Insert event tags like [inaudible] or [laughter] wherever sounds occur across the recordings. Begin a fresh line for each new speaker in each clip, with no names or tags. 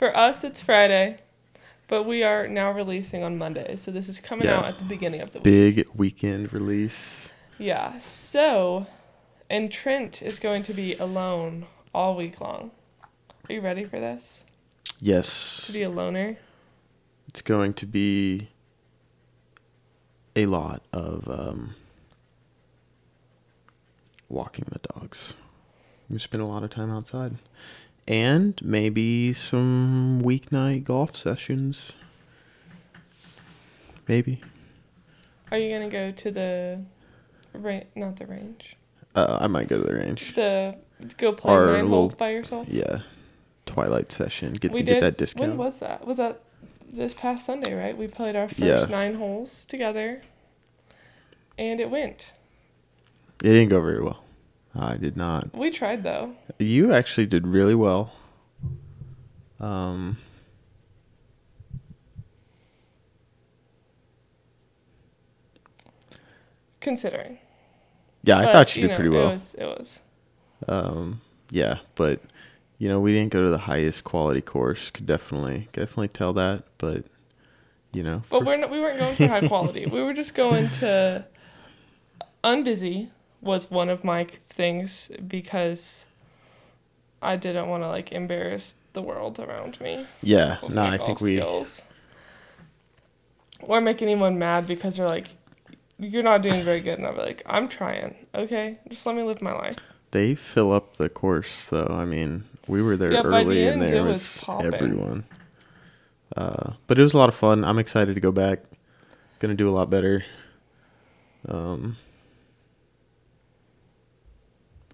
For us, it's Friday, but we are now releasing on Monday. So this is coming
Yeah.
out at the beginning of the week.
Big weekend release.
Yeah. So, and Trent is going to be alone all week long. Are you ready for this? To
Yes.
be a loner?
It's going to be a lot of um, walking the dogs. We spend a lot of time outside. And maybe some weeknight golf sessions. Maybe.
Are you gonna go to the, ra- not the range,
Uh, I might go to the range.
the go play
Our
nine
little-
holes by yourself?
Yeah. Twilight session. Get
we
to
did.
get that discount.
When was that? Was that this past Sunday? Right. We played our first
Yeah.
nine holes together, and it went.
It didn't go very well. I did not.
We tried though.
You actually did really well. Um,
Considering.
yeah, I
But,
thought you
you
did
know,
pretty well.
It was. It was.
Um, yeah, but you know, we didn't go to the highest quality course. Could definitely, definitely tell that. But you know,
But
for-
we're not, we weren't going for high quality. We were just going to. Unbusy was one of my things because I didn't want to like embarrass the world around me.
yeah, no, I think we,
skills. Or make anyone mad because they're like, "You're not doing very good," and I'm like, "I'm trying. Okay, just let me live my life."
they fill up the course. though. I mean, we were there
Yeah, by the
early, and there
was
was, everyone. Uh, but it was a lot of fun. I'm excited to go back. Gonna do a lot better. Um,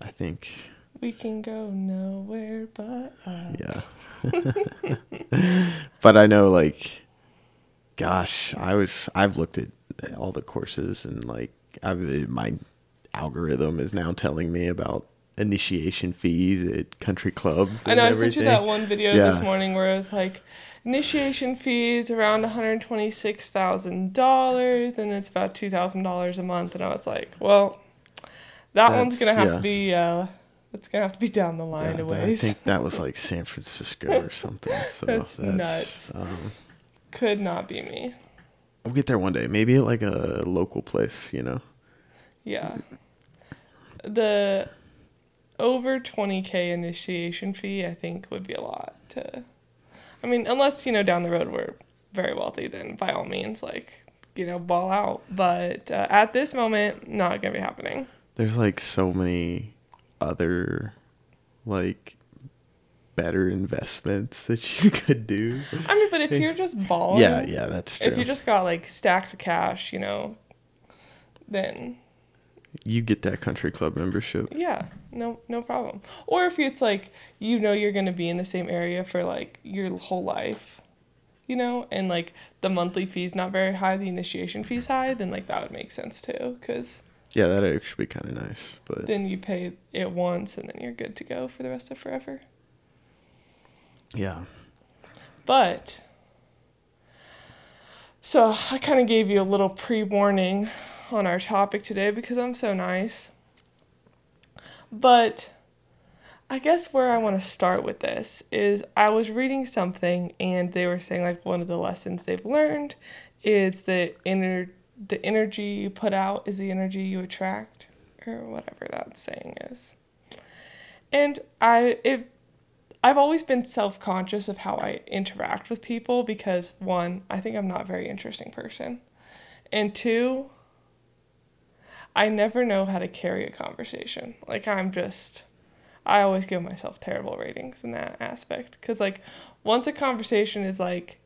I think.
We can go nowhere but up.
Yeah. [laughs] but I know like gosh, I was I've looked at all the courses and like I've my algorithm is now telling me about initiation fees at country clubs and
I know I sent you that one video this morning where it was like initiation fees around one hundred twenty six thousand dollars, and it's about two thousand dollars a month, and I was like, well, that one's gonna have
yeah.
to be uh, it's gonna have to be down the
Yeah,
line a
but I think that was [laughs] like San Francisco or something. So
That's
that's,
nuts.
Um,
Could not be me.
we'll get there one day. Maybe like a local place, you know.
Yeah. The over 20k initiation fee, I think, would be a lot to. I mean, unless, you know, down the road we're very wealthy, then by all means, like, you know, ball out. But uh, at this moment, not going to be happening.
There's like so many other like better investments that [laughs] you could do.
I mean, but if you're just [laughs] balling.
Yeah, yeah, that's true.
If you just got, like, stacks of cash, you know, then
you get that country club membership.
Yeah, no, no problem. Or if it's like you know you're gonna be in the same area for like your whole life, you know, and like the monthly fee's not very high, the initiation fee's high, then like that would make sense too, because
Yeah, that'd actually be kind of nice. But
then you pay it once and then you're good to go for the rest of forever.
yeah,
But so I kind of gave you a little pre-warning on our topic today because I'm so nice. But I guess where I want to start with this is I was reading something and they were saying like one of the lessons they've learned is that inner the energy you put out is the energy you attract or whatever that saying is. And I it I've always been self-conscious of how I interact with people because one, I think I'm not a very interesting person. And two, I never know how to carry a conversation. Like I'm just I always give myself terrible ratings in that aspect cuz like once a conversation is like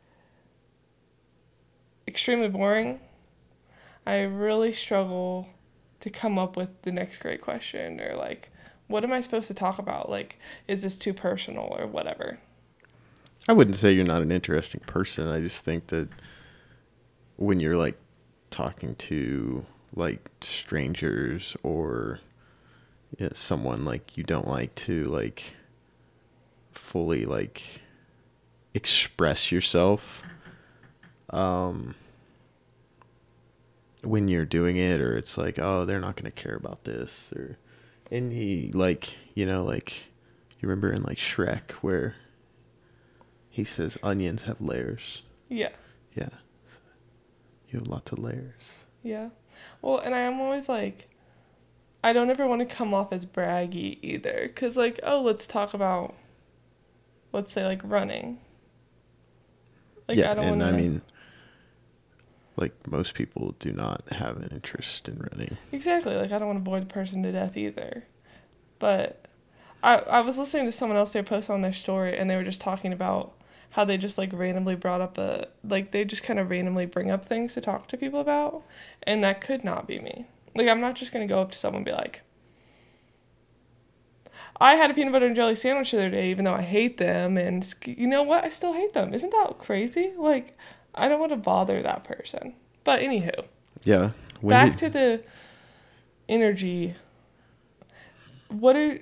extremely boring, I really struggle to come up with the next great question or like what am I supposed to talk about? Like is this too personal or whatever?
I wouldn't say you're not an interesting person. I just think that when you're like talking to like strangers or you know, someone like you don't like to like fully like express yourself um when you're doing it or it's like oh they're not going to care about this or and he like you know like you remember in like Shrek where He says onions have layers.
Yeah.
Yeah. You have lots of layers.
Yeah. Well, and I am always like, I don't ever want to come off as braggy either. Because, like, oh, let's talk about, let's say, like, running. Like,
yeah,
I don't want to.
I mean, like most people do not have an interest in running.
Exactly. Like, I don't want to bore the person to death either. But I, I was listening to someone else, they post on their story, and they were just talking about how they just like randomly brought up a like they just kind of randomly bring up things to talk to people about and that could not be me like i'm not just going to go up to someone and be like i had a peanut butter and jelly sandwich the other day even though i hate them and you know what i still hate them isn't that crazy like i don't want to bother that person but anywho
Yeah. When
back
did-
to the energy what are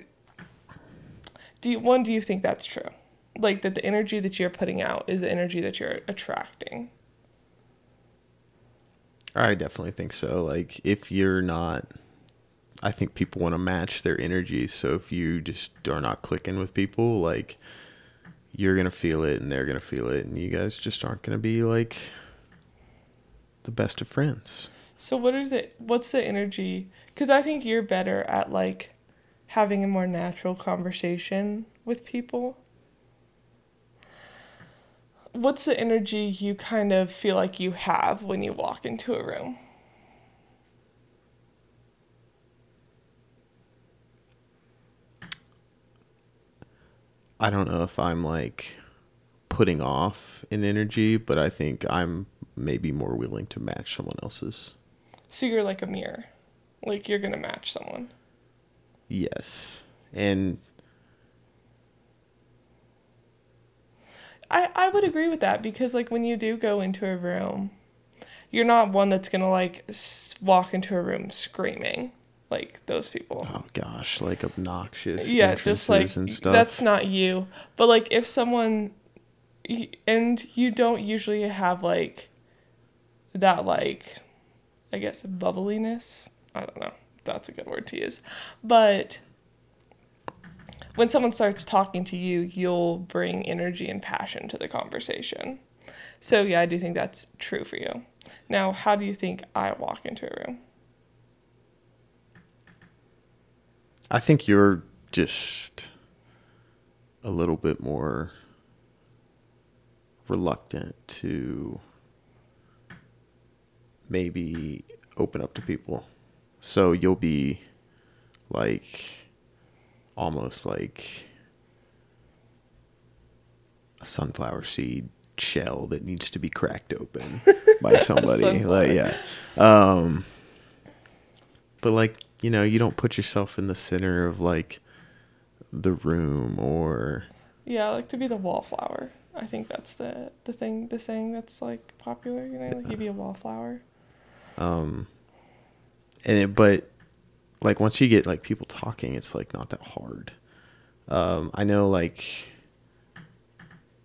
do you one do you think that's true like that the energy that you're putting out is the energy that you're attracting
I definitely think so. Like if you're not I think people want to match their energy, so if you just are not clicking with people, like you're to feel it and they're to feel it and you guys just aren't to be like the best of friends.
so what are the what's the energy because i think you're better at like having a more natural conversation with people what's the energy you kind of feel like you have when you walk into a room
I don't know if I'm like putting off an energy, but I think I'm maybe more willing to match someone else's.
so you're like a mirror like you're gonna match someone
Yes. And
I, I would agree with that because like when you do go into a room you're not one that's gonna like walk into a room screaming like those people.
Oh gosh, like obnoxious
yeah just like
and stuff.
that's not you. But like if someone and you don't usually have like that like i guess bubbliness. I don't know. That's a good word to use. But when someone starts talking to you you'll bring energy and passion to the conversation. So yeah i do think that's true for you. Now how do you think i walk into a room
I think you're just a little bit more reluctant to maybe open up to people. So you'll be like almost like a sunflower seed shell that needs to be cracked open by [laughs] somebody. Like yeah. Um but like, you know, you don't put yourself in the center of like the room or
Yeah, I like to be the wallflower. I think that's the the thing, the saying that's like popular. You know, like you be a wallflower.
um and it, but like once you get like people talking it's like not that hard um i know like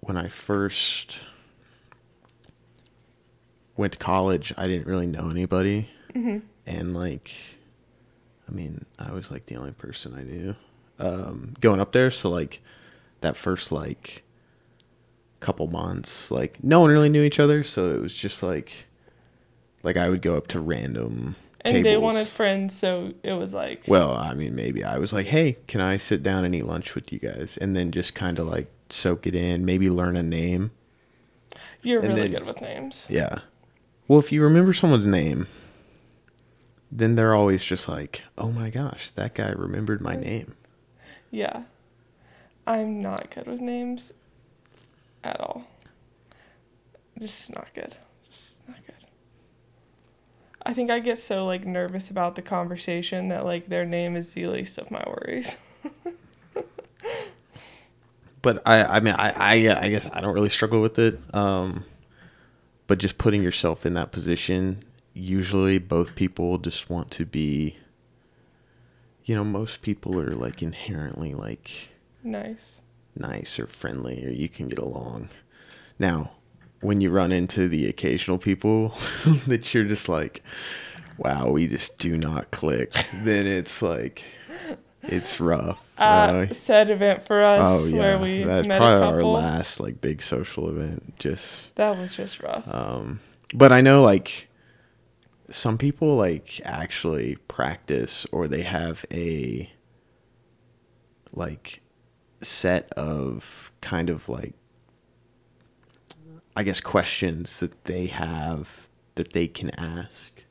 when i first went to college i didn't really know anybody
hmm
and like mean i was like the only person i knew um going up there. So like that first like couple months like no one really knew each other. So it was just like like i would go up to random
And they wanted friends, so it was like
well i mean maybe i was like hey can i sit down and eat lunch with you guys? And then just kind of like soak it in maybe learn a name.
You're
and
really
then-
good with names.
yeah. Well if you remember someone's name then they're always just like oh my gosh that guy remembered my name
Yeah, I'm not good with names at all. Just not good. Just not good. I think I get so like nervous about the conversation that like their name is the least of my worries. [laughs]
but I, I mean, I, I, I guess I don't really struggle with it. Um, but just putting yourself in that position, usually both people just want to be. You know, most people are like inherently like
nice.
nice or friendly, or you can get along. Now, when you run into the occasional people [laughs] that you're just like, wow, we just do not click, [laughs] then it's like, it's rough.
uh, said event for us
oh yeah,
where we
that's
met
probably
a
our last like big social event. Just
That was just rough.
um, but I know like some people like actually practice or they have a like set of kind of like I guess questions that they have that they can ask.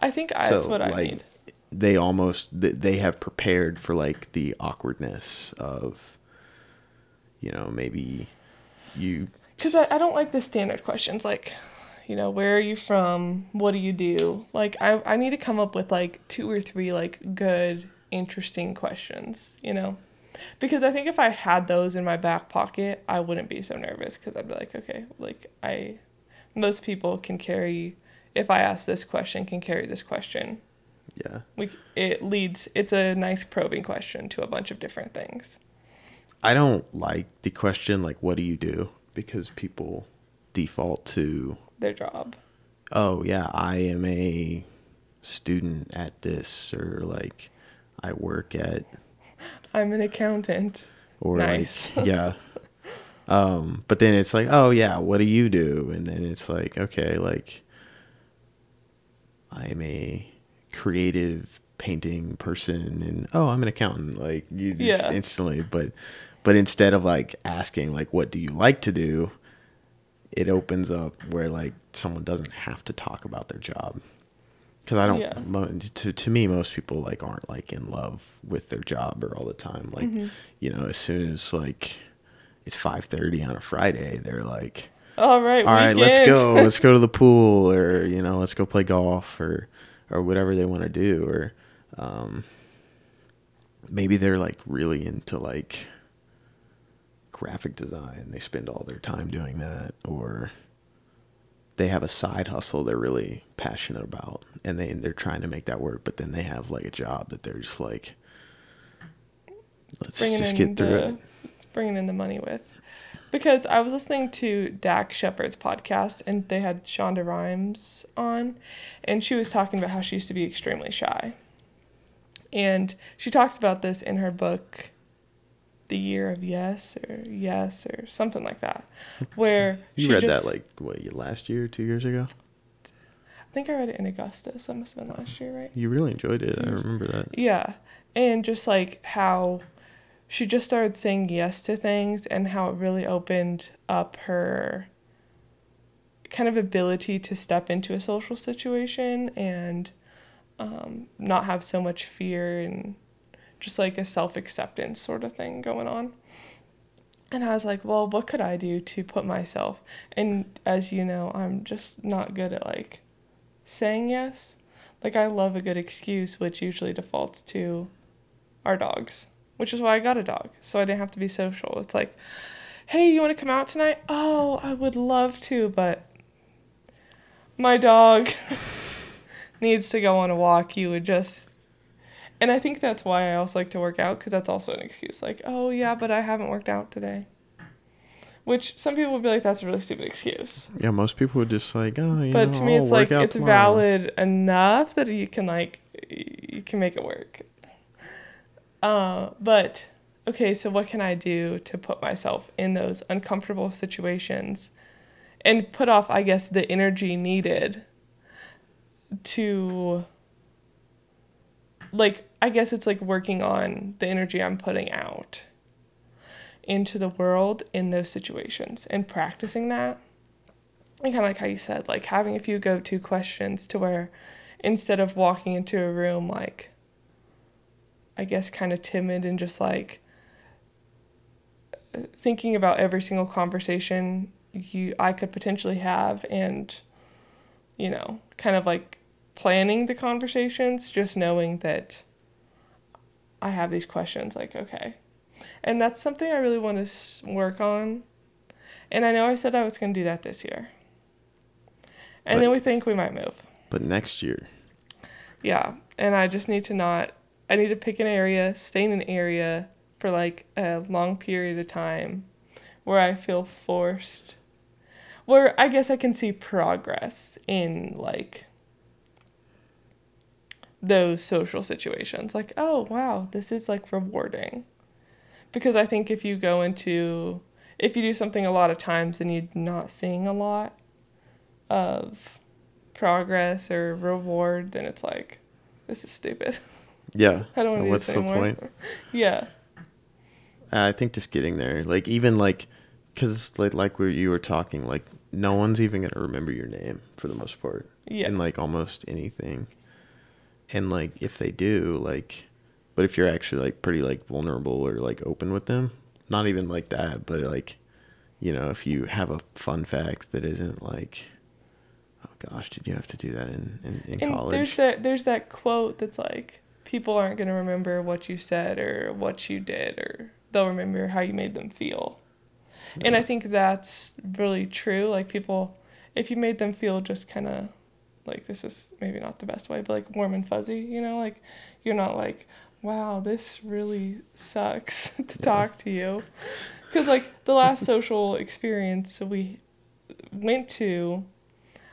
I think I, that's what I
like,
need.
They almost th- they have prepared for like the awkwardness of, you know, maybe you.
Because I, I don't like the standard questions like, you know, where are you from? What do you do? Like, I, I need to come up with like two or three like good, interesting questions, you know? Because I think if I had those in my back pocket, I wouldn't be so nervous because I'd be like, okay, like, I, most people can carry, if I ask this question, can carry this question.
Yeah,
We, it leads, it's a nice probing question to a bunch of different things.
I don't like the question like, "What do you do?" because people default to,
Their job.
"Oh yeah, I am a student at this," or like, "I work at," [laughs]
I'm an accountant.
or
Nice.
like, [laughs] yeah. Um, but then it's like, "Oh yeah, what do you do?" And then it's like, okay, like, I'm a creative painting person and oh i'm an accountant like you just
Yeah.
instantly but but instead of like asking like what do you like to do it opens up where like someone doesn't have to talk about their job. Because i don't
Yeah.
mo- to, to me most people like aren't like in love with their job or all the time. Like
Mhm.
you know as soon as like it's 5.30 on a friday they're like
All right,
all right let's go. let's go to the [laughs] pool or you know let's go play golf or or whatever they want to do. Or um maybe they're like really into like graphic design they spend all their time doing that or they have a side hustle they're really passionate about and they they're trying to make that work but then they have like a job that they're just like let's
bringing
just
in
get through
the
it
bringing in the money with. Because I was listening to Dax Shepard's podcast and they had Shonda Rhimes on, and she was talking about how she used to be extremely shy. And she talks about this in her book, The Year of Yes, or Yes, or something like that, where [laughs]
you
she
read
just-
that like what last year two years ago
I think I read it in Augustus. That must have been last year, right?
you really enjoyed it i remember that
Yeah. And just like how she just started saying yes to things and how it really opened up her kind of ability to step into a social situation and um, not have so much fear and just like a self acceptance sort of thing going on. And I was like, well, what could I do to put myself? And as you know, I'm just not good at like saying yes. Like I love a good excuse, which usually defaults to our dogs, which is why I got a dog, so I didn't have to be social. It's like, hey, you want to come out tonight? Oh, I would love to, but my dog [laughs] needs to go on a walk. You would just. And I think that's why I also like to work out because that's also an excuse. Like, oh, yeah, but I haven't worked out today. Which some people would be like, that's a really stupid excuse.
Yeah, most people would just like, oh, you
But
know,
to me,
I'll
it's like it's
tomorrow."
valid enough that you can like you can make it work. Uh, but okay, so what can I do to put myself in those uncomfortable situations and put off, I guess, the energy needed to like I guess it's like working on the energy I'm putting out into the world in those situations and practicing that. And kind of like how you said, like having a few go to questions to where instead of walking into a room like, I guess, kind of timid and just like thinking about every single conversation you I could potentially have and, you know, kind of like planning the conversations, just knowing that I have these questions, like, okay. And that's something I really want to work on. And I know I said I was going to do that this year. And
But-
then we think we might move.
But next year,
Yeah. And I just need to not, I need to pick an area, stay in an area for like a long period of time where I feel forced, where I guess I can see progress in like those social situations. Like, oh, wow, this is like rewarding. Because I think if you go into, if you do something a lot of times and you're not seeing a lot of progress or reward, then it's like, this is stupid.
Yeah. [laughs]
I don't want to do
What's
this
the point? [laughs]
yeah.
Uh, I think just getting there, like even like, cause like like where you were talking, like no one's even gonna remember your name for the most part.
Yeah.
In like almost anything, and like if they do, like, but if you're actually like pretty like vulnerable or like open with them, not even like that, but like, you know, if you have a fun fact that isn't like, oh gosh, did you have to do that in in, in
and
college?
there's that there's that quote that's like people aren't going to remember what you said or what you did or they'll remember how you made them feel and i think that's really true like people if you made them feel just kind of like this is maybe not the best way but like warm and fuzzy you know like you're not like wow this really sucks [laughs] to
Yeah.
talk to you because like the last [laughs] social experience we went to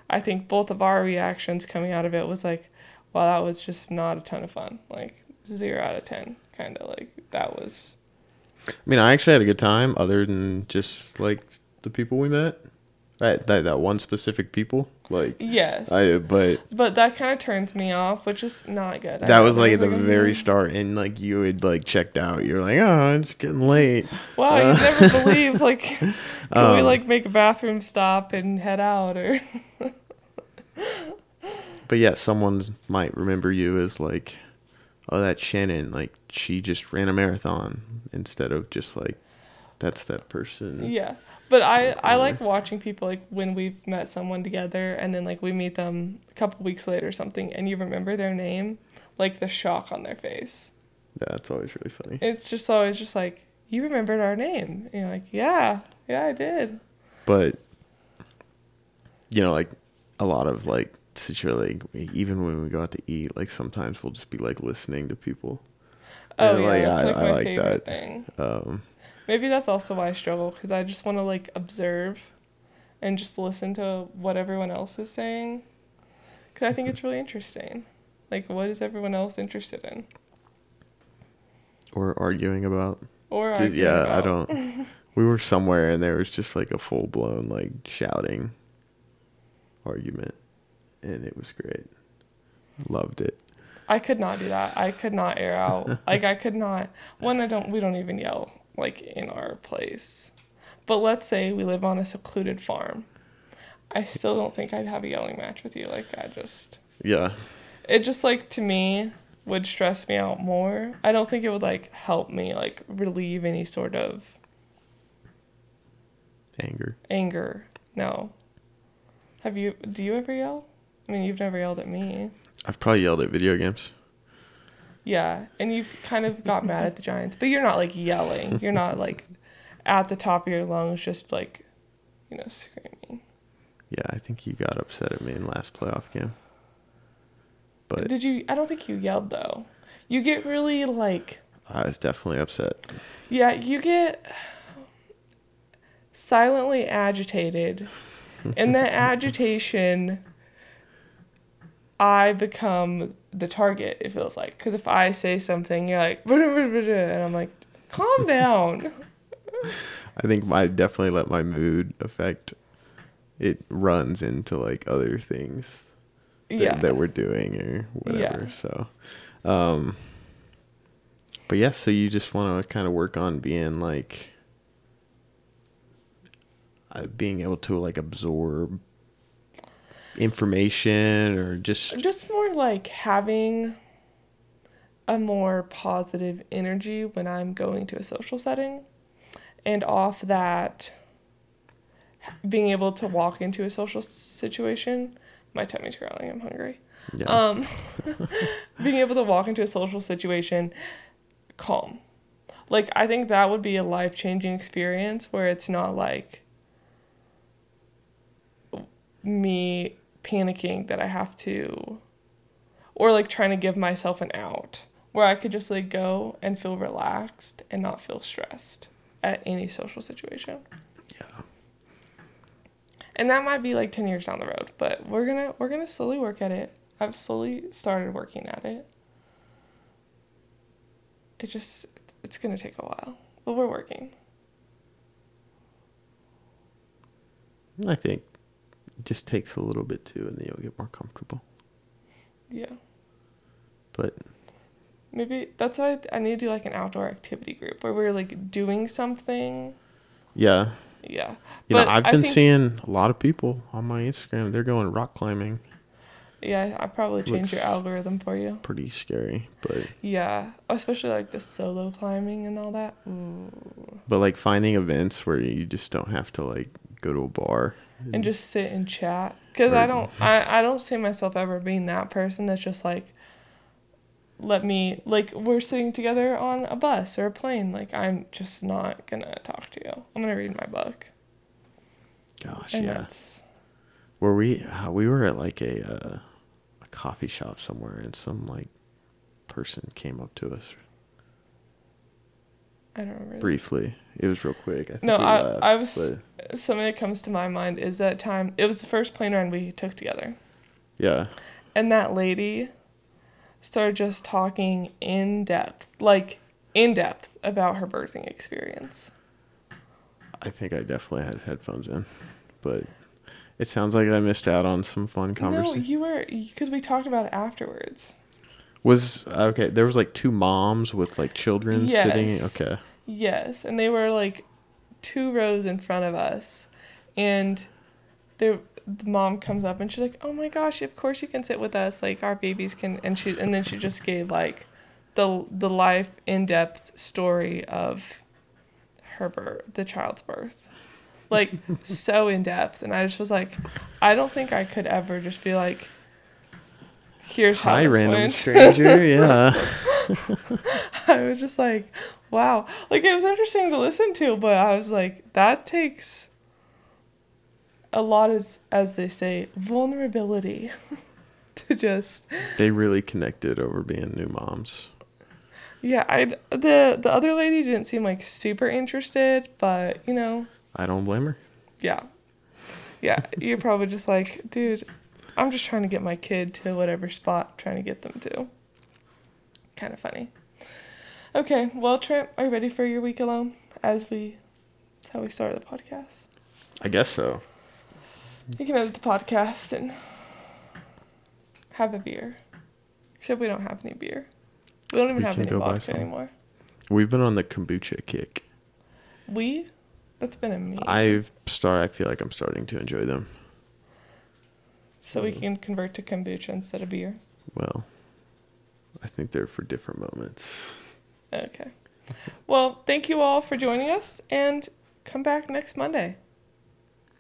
I think both of our reactions coming out of it was like, wow, that was just not a ton of fun. Like zero out of ten, kind of like that was.
I mean, I actually had a good time, other than just like the people we met. That that, that one specific people, like
Yes,
I. But
but that kind of turns me off, which is not good.
That was like at the very start, and like you had like checked out. You're like, oh, it's getting late.
Wow,
uh,
you never believe [laughs] like, can we
Um,
like make a bathroom stop and head out or? [laughs]
But yeah, someone's might remember you as like, oh, that Shannon, like she just ran a marathon instead of just like, that's that person.
Yeah. But I, I like watching people like when we've met someone together and then like we meet them a couple weeks later or something and you remember their name, like the shock on their face.
Yeah, it's always really funny.
It's just always just like, you remembered our name. And you're like, yeah, yeah, I did.
but you know like a lot of like situation like even when we go out to eat like sometimes we'll just be like listening to people
Oh,
And,
yeah,
like,
that's
I-
like
I
my
like
favorite
that.
thing.
um
Maybe that's also why I struggle because I just want to like observe and just listen to what everyone else is saying. Because I think it's really interesting. Like, what is everyone else interested in?
or arguing about
Or
Dude,
arguing
yeah i don't [laughs] we were somewhere and there was just like a full blown like shouting argument and it was great loved it
I could not do that. I could not air out. [laughs] like I could not. One, I don't. We don't even yell like in our place. But let's say we live on a secluded farm. I still don't think I'd have a yelling match with you. Like I just,
yeah
it just like to me would stress me out more. I don't think it would like help me like relieve any sort of
anger
anger. No. Have you? Do you ever yell? I mean, you've never yelled at me.
i've probably yelled at video games
Yeah, and you've kind of got mad at the Giants, but you're not like yelling. You're not like at the top of your lungs, just like, you know, screaming.
yeah i think you got upset at me in last playoff game but
Did you? I don't think you yelled though. You get really like,
i was definitely upset
yeah, you get silently agitated. [laughs] and that agitation, I become the target, it feels like. Because if I say something, you're like, and I'm like, calm [laughs] down.
I think I definitely let my mood affect. It runs into like other things that,
yeah.
that we're doing or whatever.
Yeah.
So, um, but yeah, so you just want to kind of work on being like, uh, being able to like absorb information or just
just more like having a more positive energy when I'm going to a social setting. And off that, being able to walk into a social situation, my tummy's growling, I'm hungry.
yeah,
Um, [laughs] [laughs] being able to walk into a social situation calm. Like, I think that would be a life changing experience where it's not like me panicking that I have to, or like trying to give myself an out, where I could just like go and feel relaxed and not feel stressed at any social situation.
yeah.
And that might be like 10 years down the road, but we're going to we're going to slowly work at it. I've slowly started working at it. It just it's gonna take a while, but we're working.
I think it just takes a little bit too, and then you'll get more comfortable.
Yeah.
But
Maybe that's why I need to do like an outdoor activity group where we're like doing something.
yeah,
Yeah.
you
But
know, I've been
think-
seeing a lot of people on my Instagram. They're going rock climbing.
Yeah, I probably change your algorithm for you.
Pretty scary, but
Yeah, especially like the solo climbing and all that. Ooh.
but like finding events where you just don't have to like go to a bar
And just sit and chat because I don't I, I don't see myself ever being that person that's just like let me like we're sitting together on a bus or a plane like I'm just not gonna talk to you. I'm gonna read my book.
Gosh,
And
yeah. Where we uh, we were at like a uh, a coffee shop somewhere, and some like person came up to us
I don't really
briefly. It was real quick. I think
No, I-
laughed,
I was-
but
something that comes to my mind is that time it was the first plane ride we took together.
yeah,
And that lady started just talking in depth, like in depth about her birthing experience.
I think I definitely had headphones in, but it sounds like I missed out on some fun conversation.
No, you were because we talked about it afterwards.
Was okay. There was like two moms with like children sitting.
Yes.
Okay,
Yes, and they were like two rows in front of us, and the the mom comes up and she's like, "Oh my gosh, of course you can sit with us. Like our babies can." And she and then she just gave like the the life in depth story of her birth, the child's birth, like [laughs] so in depth. And I just was like, I don't think I could ever just be like, "Here's how
hi random
went."
stranger. [laughs] Yeah, [laughs]
I was just like, wow. Like it was interesting to listen to, but I was like, that takes a lot as as they say, vulnerability [laughs] to just
they really connected over being new moms.
yeah, I the the other lady didn't seem like super interested, but you know,
I don't blame her.
yeah. Yeah, you're probably just like, dude, I'm just trying to get my kid to whatever spot I'm trying to get them to. Kind of funny. Okay, well, Trent, are you ready for your week alone? As we, that's how we started the podcast.
I guess so.
You can edit the podcast and have a beer. Except we don't have any beer. We don't even
We
have any vodka anymore.
We've been on the kombucha kick.
We? That's been amazing.
I've start. I feel like I'm starting to enjoy them.
so we can convert to kombucha instead of beer.
Well, I think they're for different moments.
Okay. Well, thank you all for joining us and come back next Monday.